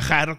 viajar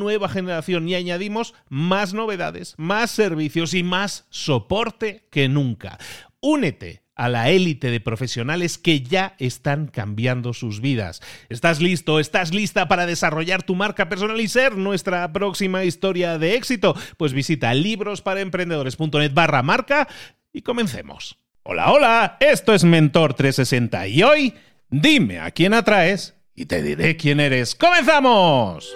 nueva generación y añadimos más novedades, más servicios y más soporte que nunca. Únete a la élite de profesionales que ya están cambiando sus vidas. ¿Estás listo? ¿Estás lista para desarrollar tu marca personal y ser nuestra próxima historia de éxito? Pues visita librosparaemprendedores.net barra marca y comencemos. Hola, hola, esto es Mentor 360 y hoy dime a quién atraes y te diré quién eres. ¡Comenzamos!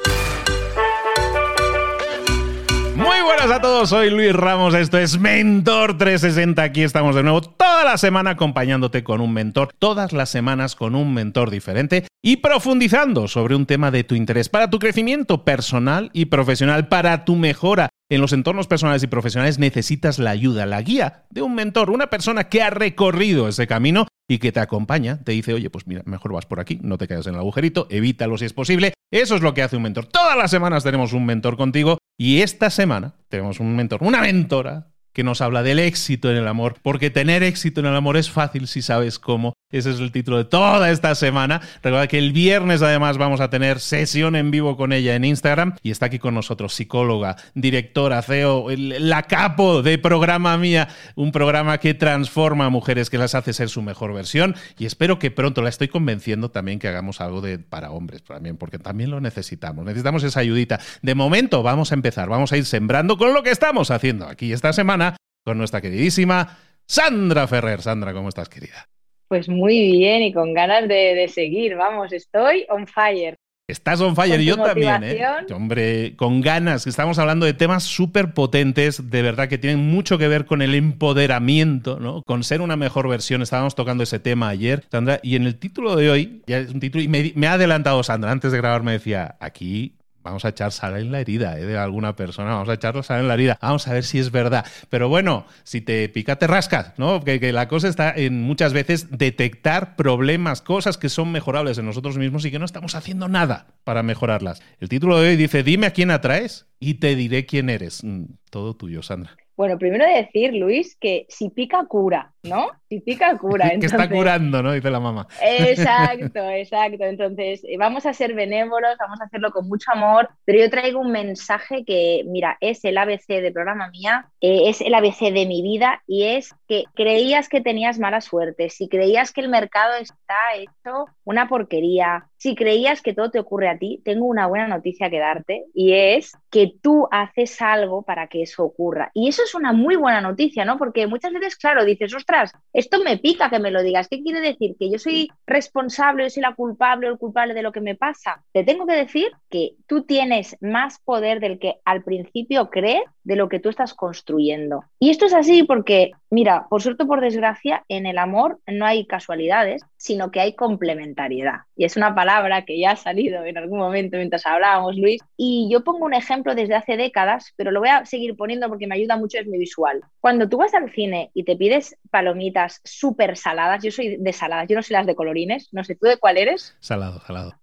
Muy buenas a todos, soy Luis Ramos, esto es Mentor 360, aquí estamos de nuevo toda la semana acompañándote con un mentor, todas las semanas con un mentor diferente y profundizando sobre un tema de tu interés para tu crecimiento personal y profesional, para tu mejora. En los entornos personales y profesionales necesitas la ayuda, la guía de un mentor, una persona que ha recorrido ese camino y que te acompaña, te dice, oye, pues mira, mejor vas por aquí, no te caigas en el agujerito, evítalo si es posible. Eso es lo que hace un mentor. Todas las semanas tenemos un mentor contigo y esta semana tenemos un mentor, una mentora que nos habla del éxito en el amor, porque tener éxito en el amor es fácil si sabes cómo. Ese es el título de toda esta semana. Recuerda que el viernes además vamos a tener sesión en vivo con ella en Instagram y está aquí con nosotros psicóloga, directora, CEO, la capo de programa mía, un programa que transforma a mujeres, que las hace ser su mejor versión y espero que pronto la estoy convenciendo también que hagamos algo de para hombres también, porque también lo necesitamos. Necesitamos esa ayudita. De momento vamos a empezar, vamos a ir sembrando con lo que estamos haciendo aquí esta semana con nuestra queridísima Sandra Ferrer. Sandra, ¿cómo estás, querida? Pues muy bien y con ganas de, seguir, vamos, estoy on fire. Estás on fire, yo también, ¿eh? Hombre, con ganas. Estamos hablando de temas súper potentes, de verdad que tienen mucho que ver con el empoderamiento, ¿no? Con ser una mejor versión. Estábamos tocando ese tema ayer, Sandra, y en el título de hoy, ya es un título, y me, me ha adelantado Sandra, antes de grabar me decía, aquí vamos a echar sal en la herida ¿eh? de alguna persona, vamos a echarlo sal en la herida, vamos a ver si es verdad. Pero bueno, si te pica, te rascas, ¿no? Que, la cosa está en muchas veces detectar problemas, cosas que son mejorables en nosotros mismos y que no estamos haciendo nada para mejorarlas. El título de hoy dice, dime a quién atraes y te diré quién eres. Mm, todo tuyo, Sandra. Bueno, primero decir, Luis, que si pica cura, ¿no? Si pica cura. que está curando, ¿no? Dice la mamá. Exacto, exacto. Entonces, eh, vamos a ser benévolos, vamos a hacerlo con mucho amor, pero yo traigo un mensaje que, mira, es el ABC de programa mía, eh, es el ABC de mi vida y es que creías que tenías mala suerte, si creías que el mercado está hecho una porquería, si creías que todo te ocurre a ti, tengo una buena noticia que darte y es que tú haces algo para que eso ocurra. Y eso es una muy buena noticia, ¿no? Porque muchas veces, claro, dices, ostras, esto me pica que me lo digas. ¿Qué quiere decir? ¿Que yo soy responsable, yo soy la culpable o el culpable de lo que me pasa? Te tengo que decir que tú tienes más poder del que al principio crees de lo que tú estás construyendo. Y esto es así porque, mira, por suerte o por desgracia, en el amor no hay casualidades, sino que hay complementariedad. Y es una palabra que ya ha salido en algún momento mientras hablábamos, Luis. Y yo pongo un ejemplo desde hace décadas, pero lo voy a seguir poniendo porque me ayuda mucho, es mi visual. Cuando tú vas al cine y te pides palomitas súper saladas, yo soy de saladas, yo no soy las de colorines, no sé, ¿tú de cuál eres? Salado, salado.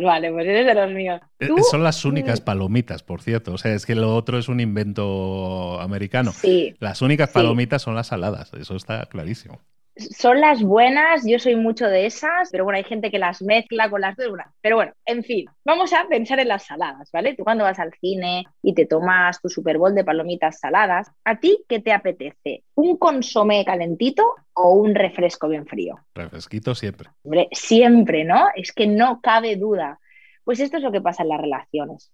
Vale, pues eres de los míos. Eh, son las únicas palomitas, por cierto. O sea, es que lo otro es un invento americano. Sí. Las únicas palomitas son las saladas, eso está clarísimo son las buenas, yo soy mucho de esas, pero bueno, hay gente que las mezcla con las dos. Pero bueno, en fin, vamos a pensar en las saladas, ¿vale? Tú cuando vas al cine y te tomas tu Super Bowl de palomitas saladas, ¿a ti qué te apetece? ¿Un consomé calentito o un refresco bien frío? Refresquito siempre. Hombre, siempre, ¿no? Es que no cabe duda. Pues esto es lo que pasa en las relaciones.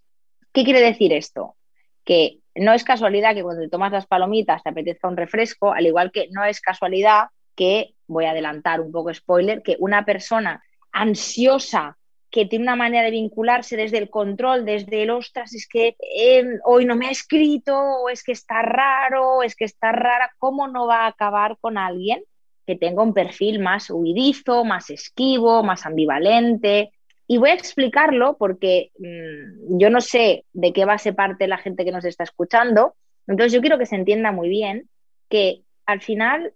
¿Qué quiere decir esto? Que no es casualidad que cuando te tomas las palomitas te apetezca un refresco, al igual que no es casualidad que, voy a adelantar un poco spoiler, que una persona ansiosa que tiene una manera de vincularse desde el control, desde el ostras, es que em, hoy no me ha escrito, o es que está raro, es que está rara, ¿cómo no va a acabar con alguien que tenga un perfil más huidizo, más esquivo, más ambivalente? Y voy a explicarlo porque mm, yo no sé de qué base parte la gente que nos está escuchando, entonces yo quiero que se entienda muy bien que al final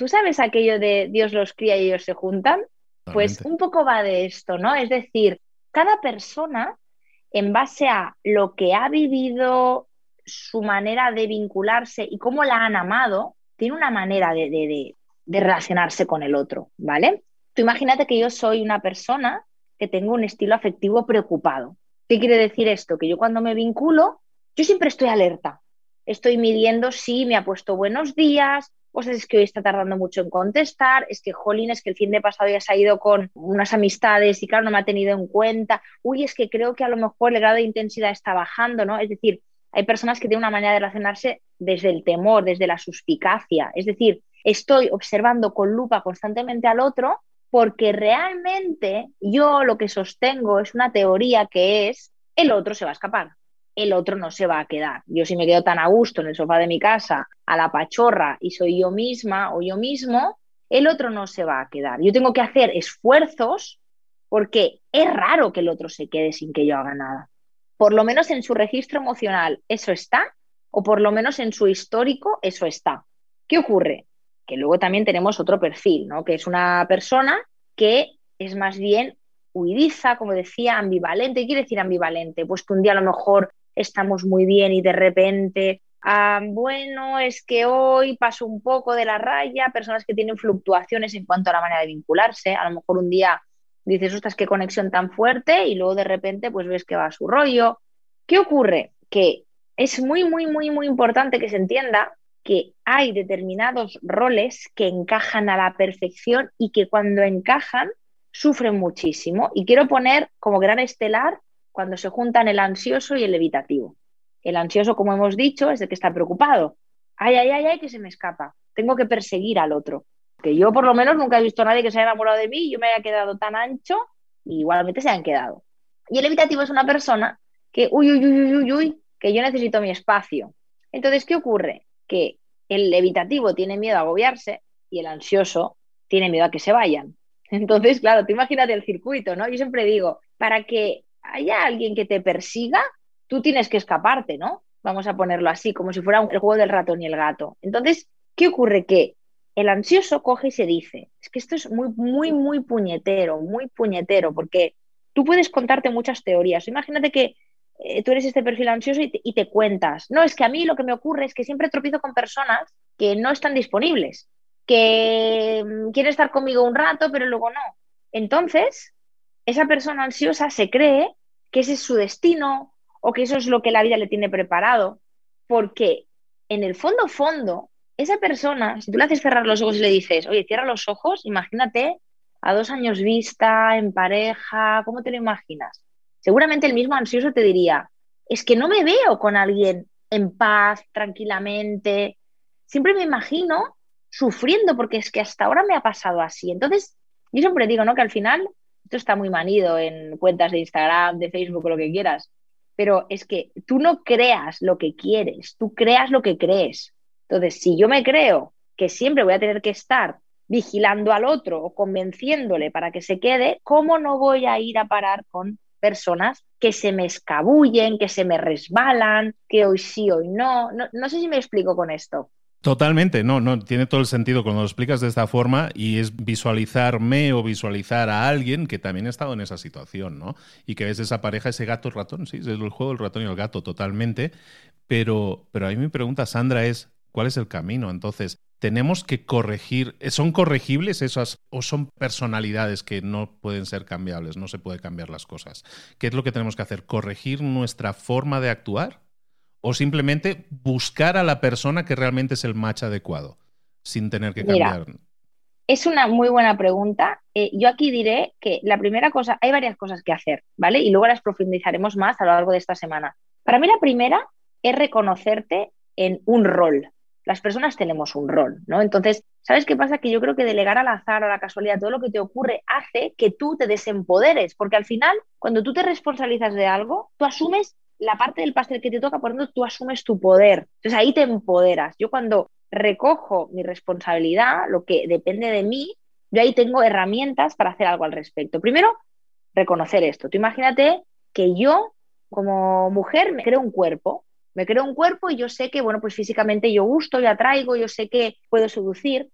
¿Tú sabes aquello de Dios los cría y ellos se juntan? Pues un poco va de esto, ¿no? Es decir, cada persona, en base a lo que ha vivido, su manera de vincularse y cómo la han amado, tiene una manera de, de, de relacionarse con el otro, ¿vale? Tú imagínate que yo soy una persona que tengo un estilo afectivo preocupado. ¿Qué quiere decir esto? Que yo cuando me vinculo, yo siempre estoy alerta. Estoy midiendo si me ha puesto buenos días, pues es que hoy está tardando mucho en contestar, es que, jolín, es que el fin de pasado ya se ha ido con unas amistades y claro, no me ha tenido en cuenta, uy, es que creo que a lo mejor el grado de intensidad está bajando, ¿no? Es decir, hay personas que tienen una manera de relacionarse desde el temor, desde la suspicacia, es decir, estoy observando con lupa constantemente al otro porque realmente yo lo que sostengo es una teoría que es el otro se va a escapar el otro no se va a quedar. Yo si me quedo tan a gusto en el sofá de mi casa, a la pachorra, y soy yo misma o yo mismo, el otro no se va a quedar. Yo tengo que hacer esfuerzos porque es raro que el otro se quede sin que yo haga nada. Por lo menos en su registro emocional eso está, o por lo menos en su histórico eso está. ¿Qué ocurre? Que luego también tenemos otro perfil, ¿no? Que es una persona que es más bien huidiza, como decía, ambivalente. ¿Qué quiere decir ambivalente? Pues que un día a lo mejor estamos muy bien y de repente, ah, bueno, es que hoy paso un poco de la raya, personas que tienen fluctuaciones en cuanto a la manera de vincularse, a lo mejor un día dices, ostras, qué conexión tan fuerte y luego de repente pues ves que va a su rollo. ¿Qué ocurre? Que es muy, muy, muy, muy importante que se entienda que hay determinados roles que encajan a la perfección y que cuando encajan sufren muchísimo. Y quiero poner como gran estelar cuando se juntan el ansioso y el evitativo. El ansioso, como hemos dicho, es el que está preocupado. Ay, ay, ay, ay, que se me escapa. Tengo que perseguir al otro. Que yo, por lo menos, nunca he visto a nadie que se haya enamorado de mí yo me haya quedado tan ancho y igualmente se han quedado. Y el evitativo es una persona que, uy, uy, uy, uy, uy, que yo necesito mi espacio. Entonces, ¿qué ocurre? Que el evitativo tiene miedo a agobiarse y el ansioso tiene miedo a que se vayan. Entonces, claro, tú imagínate el circuito, ¿no? Yo siempre digo, para que haya alguien que te persiga, tú tienes que escaparte, ¿no? Vamos a ponerlo así, como si fuera el juego del ratón y el gato. Entonces, ¿qué ocurre? Que el ansioso coge y se dice, es que esto es muy, muy, muy puñetero, muy puñetero, porque tú puedes contarte muchas teorías. Imagínate que eh, tú eres este perfil ansioso y te, y te, cuentas, no, es que a mí lo que me ocurre es que siempre tropiezo con personas que no están disponibles, que mm, quieren estar conmigo un rato, pero luego no. Entonces, esa persona ansiosa se cree que ese es su destino o que eso es lo que la vida le tiene preparado, porque en el fondo, fondo, esa persona, si tú le haces cerrar los ojos y le dices, oye, cierra los ojos, imagínate a dos años vista, en pareja, ¿cómo te lo imaginas? Seguramente el mismo ansioso te diría, es que no me veo con alguien en paz, tranquilamente, siempre me imagino sufriendo porque es que hasta ahora me ha pasado así. Entonces, yo siempre digo, ¿no? Que al final esto está muy manido en cuentas de Instagram, de Facebook, lo que quieras, pero es que tú no creas lo que quieres, tú creas lo que crees. Entonces, si yo me creo que siempre voy a tener que estar vigilando al otro o convenciéndole para que se quede, ¿cómo no voy a ir a parar con personas que se me escabullen, que se me resbalan, que hoy sí, hoy no? No, no sé si me explico con esto. Totalmente, no, no, tiene todo el sentido cuando lo explicas de esta forma y es visualizarme o visualizar a alguien que también ha estado en esa situación, ¿no? Y que ves esa pareja, ese gato ratón, sí, es el juego del ratón y el gato, totalmente. Pero, pero a mí mi pregunta, Sandra, es, ¿cuál es el camino? Entonces, tenemos que corregir, ¿son corregibles esas o son personalidades que no pueden ser cambiables, no se puede cambiar las cosas? ¿Qué es lo que tenemos que hacer? ¿Corregir nuestra forma de actuar? O simplemente buscar a la persona que realmente es el match adecuado, sin tener que cambiar. es una muy buena pregunta. Eh, yo aquí diré que la primera cosa, hay varias cosas que hacer, ¿vale? Y luego las profundizaremos más a lo largo de esta semana. Para mí la primera es reconocerte en un rol. Las personas tenemos un rol, ¿no? Entonces, ¿sabes qué pasa? Que yo creo que delegar al azar, a la casualidad, todo lo que te ocurre hace que tú te desempoderes, porque al final, cuando tú te responsabilizas de algo, tú asumes la parte del pastel que te toca, por ejemplo, tú asumes tu poder. Entonces ahí te empoderas. Yo cuando recojo mi responsabilidad, lo que depende de mí, yo ahí tengo herramientas para hacer algo al respecto. Primero, reconocer esto. Tú imagínate que yo, como mujer, me creo un cuerpo. Me creo un cuerpo y yo sé que, bueno, pues físicamente yo gusto, yo atraigo, yo sé que puedo seducir,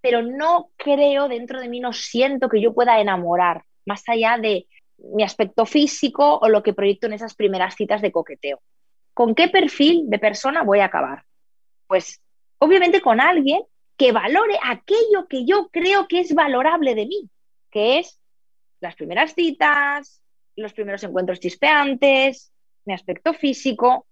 pero no creo dentro de mí, no siento que yo pueda enamorar, más allá de mi aspecto físico o lo que proyecto en esas primeras citas de coqueteo. ¿Con qué perfil de persona voy a acabar? Pues obviamente con alguien que valore aquello que yo creo que es valorable de mí, que es las primeras citas, los primeros encuentros chispeantes, mi aspecto físico.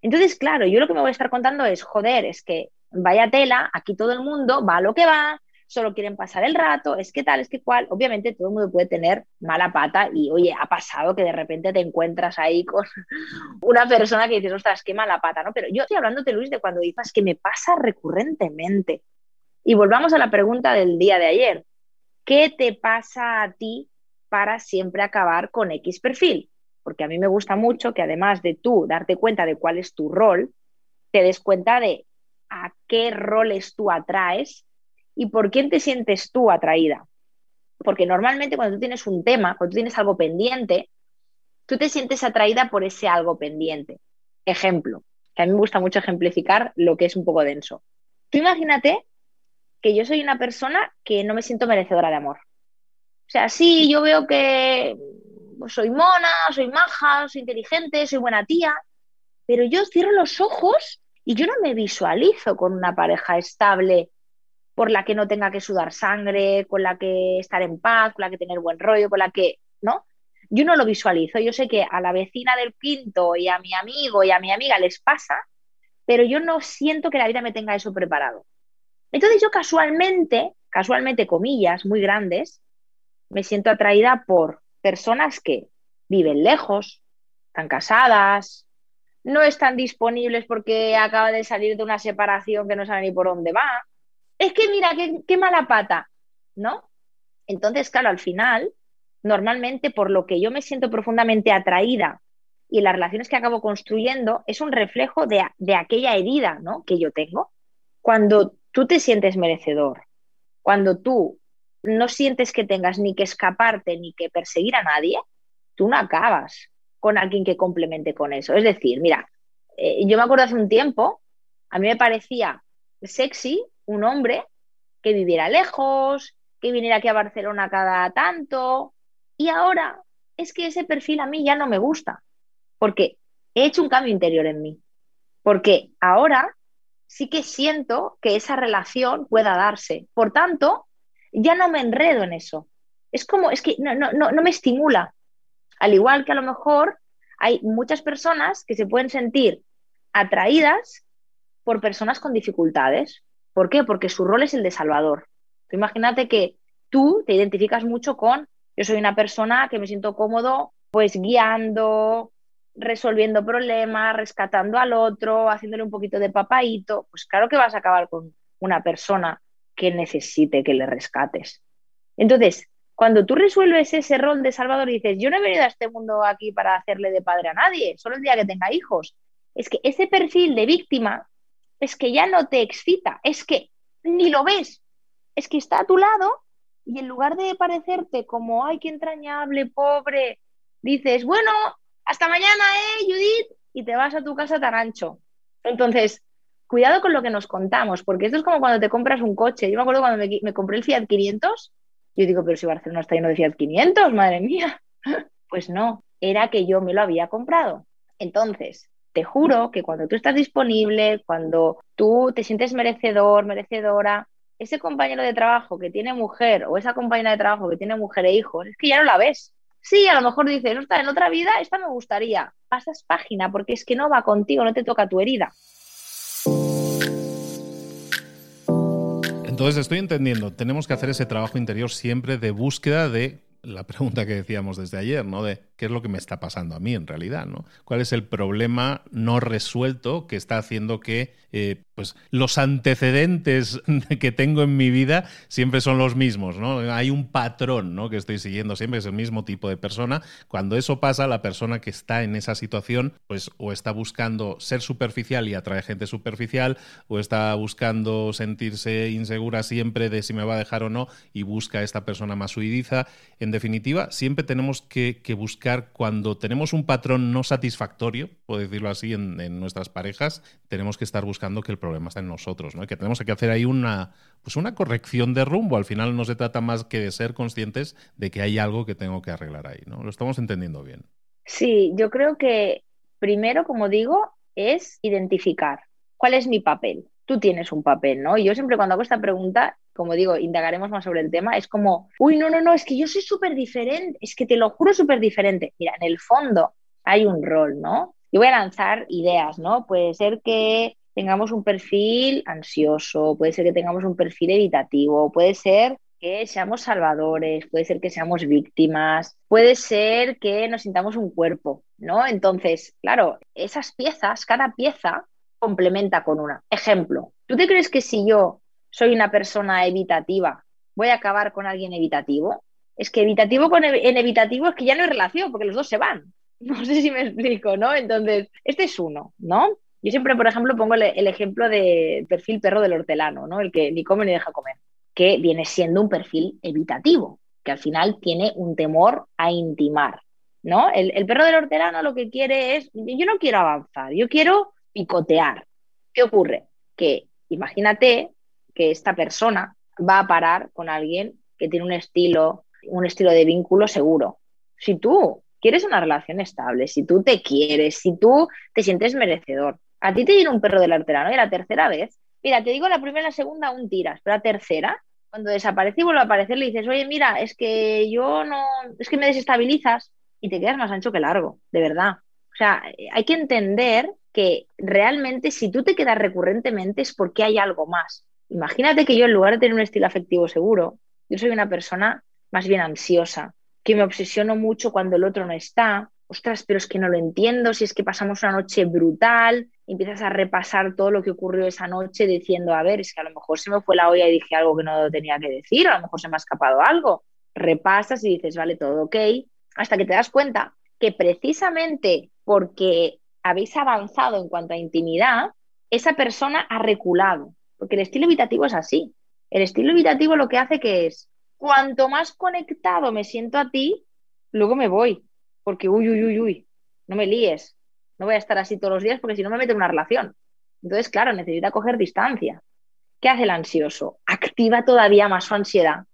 Entonces, claro, yo lo que me voy a estar contando es, joder, es que vaya tela, aquí todo el mundo va a lo que va, solo quieren pasar el rato, es que tal, es que cual. Obviamente todo el mundo puede tener mala pata y, oye, ha pasado que de repente te encuentras ahí con una persona que dices, ostras, qué mala pata, ¿no? Pero yo estoy hablándote, Luis, de cuando dices que me pasa recurrentemente. Y volvamos a la pregunta del día de ayer. ¿Qué te pasa a ti para siempre acabar con X perfil? Porque a mí me gusta mucho que además de tú darte cuenta de cuál es tu rol, te des cuenta de a qué roles tú atraes y por quién te sientes tú atraída. Porque normalmente cuando tú tienes un tema, cuando tú tienes algo pendiente, tú te sientes atraída por ese algo pendiente. Ejemplo, que a mí me gusta mucho ejemplificar lo que es un poco denso. Tú imagínate que yo soy una persona que no me siento merecedora de amor. O sea, sí, yo veo que soy mona, soy maja, soy inteligente, soy buena tía, pero yo cierro los ojos y yo no me visualizo con una pareja estable por la que no tenga que sudar sangre, con la que estar en paz, con la que tener buen rollo, con la que, ¿no? Yo no lo visualizo, yo sé que a la vecina del quinto y a mi amigo y a mi amiga les pasa, pero yo no siento que la vida me tenga eso preparado. Entonces yo casualmente, casualmente comillas muy grandes, me siento atraída por personas que viven lejos, están casadas, no están disponibles porque acaba de salir de una separación que no sabe ni por dónde va, es que mira, qué, mala pata, ¿no? Entonces, claro, al final, normalmente por lo que yo me siento profundamente atraída y las relaciones que acabo construyendo es un reflejo de, de, aquella herida ¿no? que yo tengo. Cuando tú te sientes merecedor, cuando tú no sientes que tengas ni que escaparte ni que perseguir a nadie, tú no acabas con alguien que complemente con eso. Es decir, mira, eh, yo me acuerdo hace un tiempo, a mí me parecía sexy un hombre que viviera lejos, que viniera aquí a Barcelona cada tanto. Y ahora es que ese perfil a mí ya no me gusta, porque he hecho un cambio interior en mí. Porque ahora sí que siento que esa relación pueda darse. Por tanto, ya no me enredo en eso. Es como, es que no, no, no me estimula. Al igual que a lo mejor hay muchas personas que se pueden sentir atraídas por personas con dificultades, ¿Por qué? Porque su rol es el de salvador. imagínate que tú te identificas mucho con, yo soy una persona que me siento cómodo pues guiando, resolviendo problemas, rescatando al otro, haciéndole un poquito de papaito, pues claro que vas a acabar con una persona que necesite que le rescates. Entonces, cuando tú resuelves ese rol de salvador y dices, yo no he venido a este mundo aquí para hacerle de padre a nadie, solo el día que tenga hijos, es que ese perfil de víctima es que ya no te excita, es que ni lo ves, es que está a tu lado y en lugar de parecerte como, ay, qué entrañable, pobre, dices, bueno, hasta mañana, ¿eh, Judith? Y te vas a tu casa tan ancho. Entonces, cuidado con lo que nos contamos, porque esto es como cuando te compras un coche. Yo me acuerdo cuando me, compré el Fiat 500, yo digo, pero si Barcelona está lleno de Fiat 500, madre mía. Pues no, era que yo me lo había comprado. Entonces, te juro que cuando tú estás disponible, cuando tú te sientes merecedor, merecedora, ese compañero de trabajo que tiene mujer o esa compañera de trabajo que tiene mujer e hijos, es que ya no la ves. Sí, a lo mejor dices, está en otra vida esta me gustaría. Pasas página porque es que no va contigo, no te toca tu herida. Entonces estoy entendiendo, tenemos que hacer ese trabajo interior siempre de búsqueda de la pregunta que decíamos desde ayer, ¿no? De qué es lo que me está pasando a mí en realidad, ¿no? ¿Cuál es el problema no resuelto que está haciendo que eh, pues los antecedentes que tengo en mi vida siempre son los mismos, ¿no? Hay un patrón, ¿no? Que estoy siguiendo siempre, es el mismo tipo de persona. Cuando eso pasa, la persona que está en esa situación, pues o está buscando ser superficial y atraer gente superficial, o está buscando sentirse insegura siempre de si me va a dejar o no y busca a esta persona más huidiza. En definitiva, siempre tenemos que, buscar cuando tenemos un patrón no satisfactorio, por decirlo así, en, nuestras parejas, tenemos que estar buscando que el problema está en nosotros, ¿no? que tenemos que hacer ahí una, pues una corrección de rumbo. Al final no se trata más que de ser conscientes de que hay algo que tengo que arreglar ahí, ¿no? Lo estamos entendiendo bien. Sí, yo creo que primero, como digo, es identificar cuál es mi papel. Tú tienes un papel, ¿no? Y yo siempre cuando hago esta pregunta, como digo, indagaremos más sobre el tema, es como, uy, no, no, no, es que yo soy súper diferente, es que te lo juro súper diferente. Mira, en el fondo hay un rol, ¿no? Yo voy a lanzar ideas, ¿no? Puede ser que tengamos un perfil ansioso, puede ser que tengamos un perfil evitativo, puede ser que seamos salvadores, puede ser que seamos víctimas, puede ser que nos sintamos un cuerpo, ¿no? Entonces, claro, esas piezas, cada pieza complementa con una. Ejemplo, ¿tú te crees que si yo soy una persona evitativa, voy a acabar con alguien evitativo? Es que evitativo con en evitativo es que ya no hay relación, porque los dos se van. No sé si me explico, ¿no? Entonces, este es uno, ¿no? Yo siempre, por ejemplo, pongo el, ejemplo del perfil perro del hortelano, ¿no? El que ni come ni deja comer, que viene siendo un perfil evitativo, que al final tiene un temor a intimar, ¿no? El, el perro del hortelano lo que quiere es, yo no quiero avanzar, yo quiero picotear. ¿Qué ocurre? Que imagínate que esta persona va a parar con alguien que tiene un estilo, un estilo de vínculo seguro. Si tú quieres una relación estable, si tú te quieres, si tú te sientes merecedor, a ti te viene un perro del arterano y la tercera vez, mira, te digo la primera la segunda aún tiras, pero la tercera, cuando desaparece y vuelve a aparecer, le dices, oye, mira, es que yo no, es que me desestabilizas y te quedas más ancho que largo, de verdad. O sea, hay que entender que realmente si tú te quedas recurrentemente es porque hay algo más. Imagínate que yo en lugar de tener un estilo afectivo seguro, yo soy una persona más bien ansiosa, que me obsesiono mucho cuando el otro no está, ostras, pero es que no lo entiendo, si es que pasamos una noche brutal, empiezas a repasar todo lo que ocurrió esa noche diciendo, a ver, es que a lo mejor se me fue la olla y dije algo que no tenía que decir, a lo mejor se me ha escapado algo. Repasas y dices, vale, todo ok, hasta que te das cuenta que precisamente porque habéis avanzado en cuanto a intimidad, esa persona ha reculado, porque el estilo evitativo es así. El estilo evitativo lo que hace que es, cuanto más conectado me siento a ti, luego me voy porque uy, uy, uy, uy, no me líes, no voy a estar así todos los días porque si no me meto en una relación. Entonces, claro, necesita coger distancia. ¿Qué hace el ansioso? Activa todavía más su ansiedad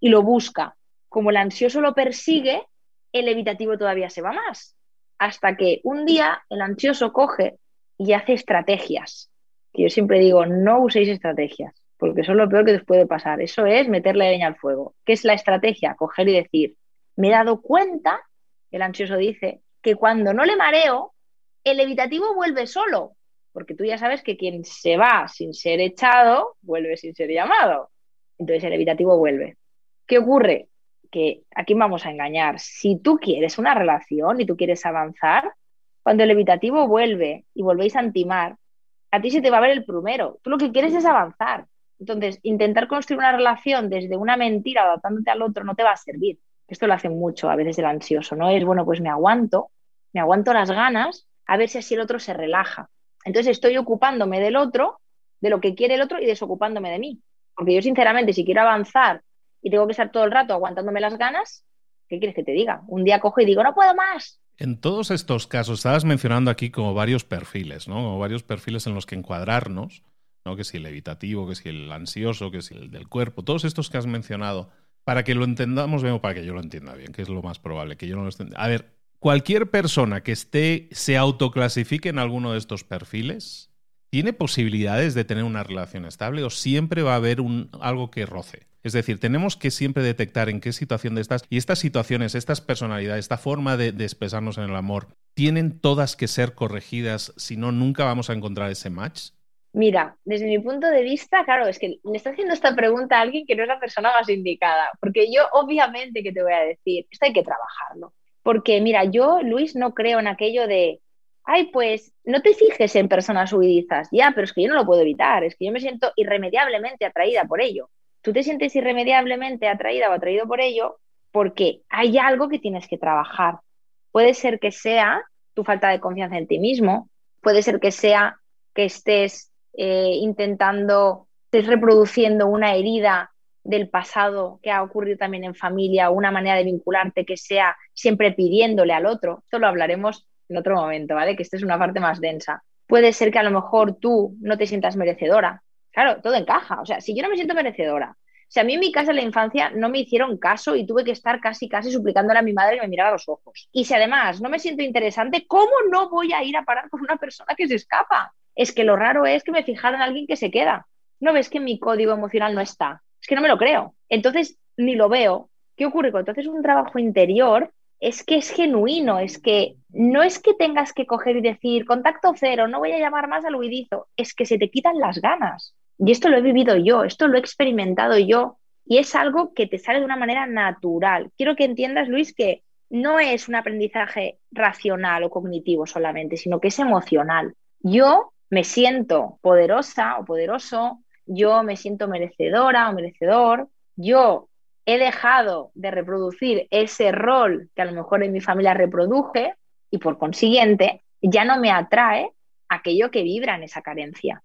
y lo busca. Como el ansioso lo persigue, el evitativo todavía se va más. Hasta que un día el ansioso coge y hace estrategias. Que yo siempre digo, no uséis estrategias, porque es lo peor que os puede pasar. Eso es meterle leña al fuego. ¿Qué es la estrategia? Coger y decir, me he dado cuenta el ansioso dice, que cuando no le mareo, el evitativo vuelve solo, porque tú ya sabes que quien se va sin ser echado, vuelve sin ser llamado. Entonces el evitativo vuelve. ¿Qué ocurre? Que aquí vamos a engañar. Si tú quieres una relación y tú quieres avanzar, cuando el evitativo vuelve y volvéis a antimar, a ti se te va a ver el primero. Tú lo que quieres es avanzar. Entonces, intentar construir una relación desde una mentira adaptándote al otro no te va a servir. Esto lo hace mucho a veces el ansioso, ¿no? Es, bueno, pues me aguanto, me aguanto las ganas, a ver si así el otro se relaja. Entonces estoy ocupándome del otro, de lo que quiere el otro y desocupándome de mí. Porque yo, sinceramente, si quiero avanzar y tengo que estar todo el rato aguantándome las ganas, ¿qué quieres que te diga? Un día cojo y digo, no puedo más, En todos estos casos, estabas mencionando aquí como varios perfiles, ¿no? Como varios perfiles en los que encuadrarnos, ¿no? Que si el evitativo, que si el ansioso, que si el del cuerpo, todos estos que has mencionado, para que lo entendamos o para que yo lo entienda bien, que es lo más probable, que yo no lo entienda. A ver, cualquier persona que esté, se autoclasifique en alguno de estos perfiles, ¿tiene posibilidades de tener una relación estable o siempre va a haber un, algo que roce? Es decir, tenemos que siempre detectar en qué situación de estas y estas situaciones, estas personalidades, esta forma de, de expresarnos en el amor, ¿tienen todas que ser corregidas? Si no, nunca vamos a encontrar ese match. Mira, desde mi punto de vista, claro, es que le está haciendo esta pregunta a alguien que no es la persona más indicada, porque yo obviamente que te voy a decir, esto hay que trabajarlo. Porque mira, yo, Luis, no creo en aquello de, ay, pues no te fijes en personas huidizas, ya, pero es que yo no lo puedo evitar, es que yo me siento irremediablemente atraída por ello. Tú te sientes irremediablemente atraída o atraído por ello porque hay algo que tienes que trabajar. Puede ser que sea tu falta de confianza en ti mismo, puede ser que sea que estés eh, intentando, estés reproduciendo una herida del pasado que ha ocurrido también en familia, una manera de vincularte que sea siempre pidiéndole al otro. Esto lo hablaremos en otro momento, ¿vale? Que esta es una parte más densa. Puede ser que a lo mejor tú no te sientas merecedora. Claro, todo encaja. O sea, si yo no me siento merecedora, si a mí en mi casa en la infancia no me hicieron caso y tuve que estar casi, casi suplicándole a mi madre que me mirara a los ojos. Y si además no me siento interesante, ¿cómo no voy a ir a parar con una persona que se escapa? Es que lo raro es que me fijaron en alguien que se queda. ¿No ves que mi código emocional no está? Es que no me lo creo. Entonces, ni lo veo. ¿Qué ocurre? Cuando haces un trabajo interior, es que es genuino, es que no es que tengas que coger y decir contacto cero, no voy a llamar más al huidizo, es que se te quitan las ganas. Y esto lo he vivido yo, esto lo he experimentado yo y es algo que te sale de una manera natural. Quiero que entiendas, Luis, que no es un aprendizaje racional o cognitivo solamente, sino que es emocional. Yo me siento poderosa o poderoso, yo me siento merecedora o merecedor, yo he dejado de reproducir ese rol que a lo mejor en mi familia reproduje y por consiguiente ya no me atrae aquello que vibra en esa carencia.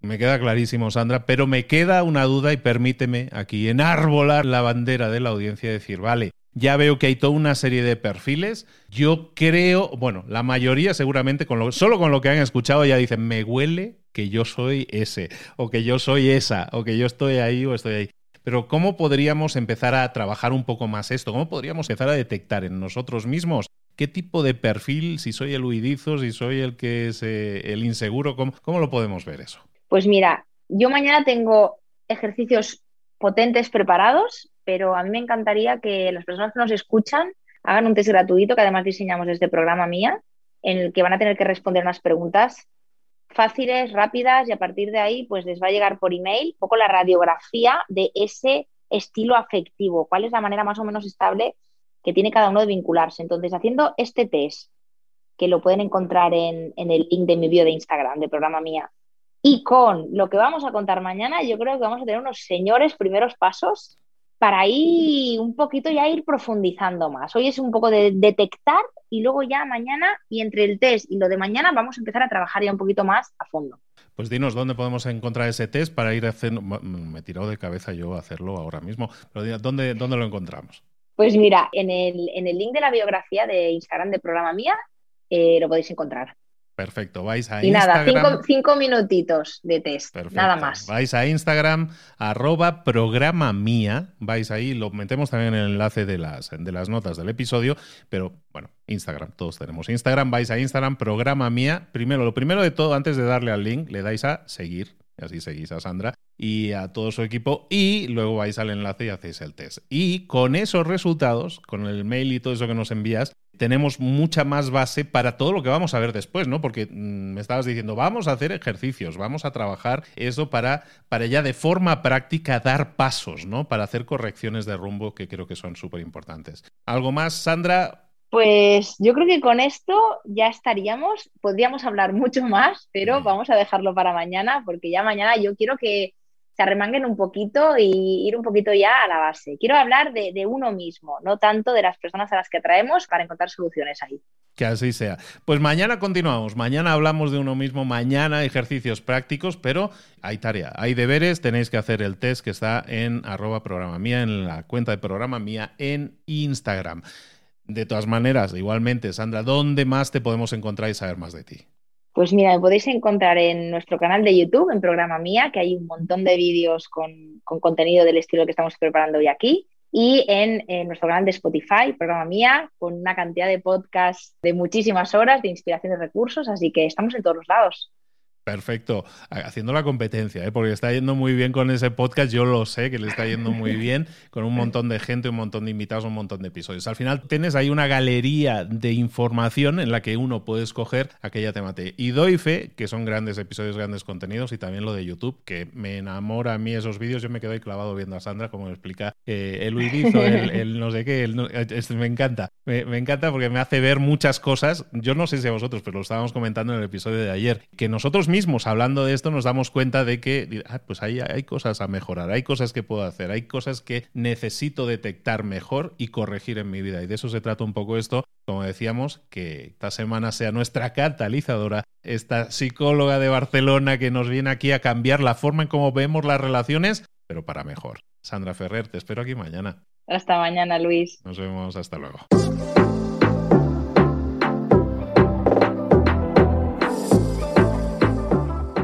Me queda clarísimo, Sandra, pero me queda una duda y permíteme aquí enarbolar la bandera de la audiencia y decir, vale, ya veo que hay toda una serie de perfiles. Yo creo, bueno, la mayoría seguramente, con lo, solo con lo que han escuchado ya dicen, me huele que yo soy ese, o que yo soy esa, o que yo estoy ahí o estoy ahí. Pero ¿cómo podríamos empezar a trabajar un poco más esto? ¿Cómo podríamos empezar a detectar en nosotros mismos qué tipo de perfil, si soy el huidizo, si soy el que es eh, el inseguro, ¿cómo, ¿cómo lo podemos ver eso? Pues mira, yo mañana tengo ejercicios potentes preparados pero a mí me encantaría que las personas que nos escuchan hagan un test gratuito que además diseñamos desde programa mía, en el que van a tener que responder unas preguntas fáciles, rápidas y a partir de ahí pues les va a llegar por email un poco la radiografía de ese estilo afectivo, cuál es la manera más o menos estable que tiene cada uno de vincularse. Entonces, haciendo este test, que lo pueden encontrar en, en el link de mi bio de Instagram, de programa mía, y con lo que vamos a contar mañana, yo creo que vamos a tener unos señores primeros pasos para ahí un poquito ya ir profundizando más. Hoy es un poco de detectar y luego ya mañana y entre el test y lo de mañana vamos a empezar a trabajar ya un poquito más a fondo. Pues dinos dónde podemos encontrar ese test para ir haciendo. Me tirado de cabeza yo hacerlo ahora mismo, pero ¿dónde, dónde lo encontramos? Pues mira, en el, en el link de la biografía de Instagram de programa mía eh, lo podéis encontrar. Perfecto, vais a y Instagram. Y nada, cinco, minutitos de test, nada más. Vais a Instagram, arroba programa mía, vais ahí, lo metemos también en el enlace de las, de las notas del episodio, pero bueno, Instagram, todos tenemos Instagram, vais a Instagram, programa mía. Primero, lo primero de todo, antes de darle al link, le dais a seguir, y así seguís a Sandra y a todo su equipo y luego vais al enlace y hacéis el test. Y con esos resultados, con el mail y todo eso que nos envías, tenemos mucha más base para todo lo que vamos a ver después, ¿no? Porque mm, me estabas diciendo, vamos a hacer ejercicios, vamos a trabajar eso para, para ya de forma práctica dar pasos, ¿no? Para hacer correcciones de rumbo que creo que son súper importantes. ¿Algo más, Sandra? Pues yo creo que con esto ya estaríamos, podríamos hablar mucho más, pero vamos a dejarlo para mañana porque ya mañana yo quiero que se arremanguen un poquito y ir un poquito ya a la base. Quiero hablar de, de, uno mismo, no tanto de las personas a las que traemos para encontrar soluciones ahí. Que así sea. Pues mañana continuamos, mañana hablamos de uno mismo, mañana ejercicios prácticos, pero hay tarea, hay deberes, tenéis que hacer el test que está en arroba programa mía, en la cuenta de programa mía en Instagram. De todas maneras, igualmente, Sandra, ¿dónde más te podemos encontrar y saber más de ti? Pues mira, me podéis encontrar en nuestro canal de YouTube, en Programa Mía, que hay un montón de vídeos con, contenido del estilo que estamos preparando hoy aquí. Y en, en, nuestro canal de Spotify, Programa Mía, con una cantidad de podcasts de muchísimas horas de inspiración de recursos. Así que estamos en todos los lados. Perfecto, haciendo la competencia, ¿eh? porque está yendo muy bien con ese podcast, yo lo sé que le está yendo muy bien, con un montón de gente, un montón de invitados, un montón de episodios. Al final tienes ahí una galería de información en la que uno puede escoger aquella temática. Y doy fe que son grandes episodios, grandes contenidos, y también lo de YouTube, que me enamora a mí esos vídeos, yo me quedo ahí clavado viendo a Sandra, como me explica eh, el huidizo, el, no sé qué, el, me encanta, me, me encanta porque me hace ver muchas cosas, yo no sé si a vosotros, pero lo estábamos comentando en el episodio de ayer, que nosotros mismos mismos hablando de esto nos damos cuenta de que ah, pues hay, hay cosas a mejorar, hay cosas que puedo hacer, hay cosas que necesito detectar mejor y corregir en mi vida. Y de eso se trata un poco esto, como decíamos, que esta semana sea nuestra catalizadora, esta psicóloga de Barcelona que nos viene aquí a cambiar la forma en cómo vemos las relaciones, pero para mejor. Sandra Ferrer, te espero aquí mañana. Hasta mañana, Luis. Nos vemos, hasta luego.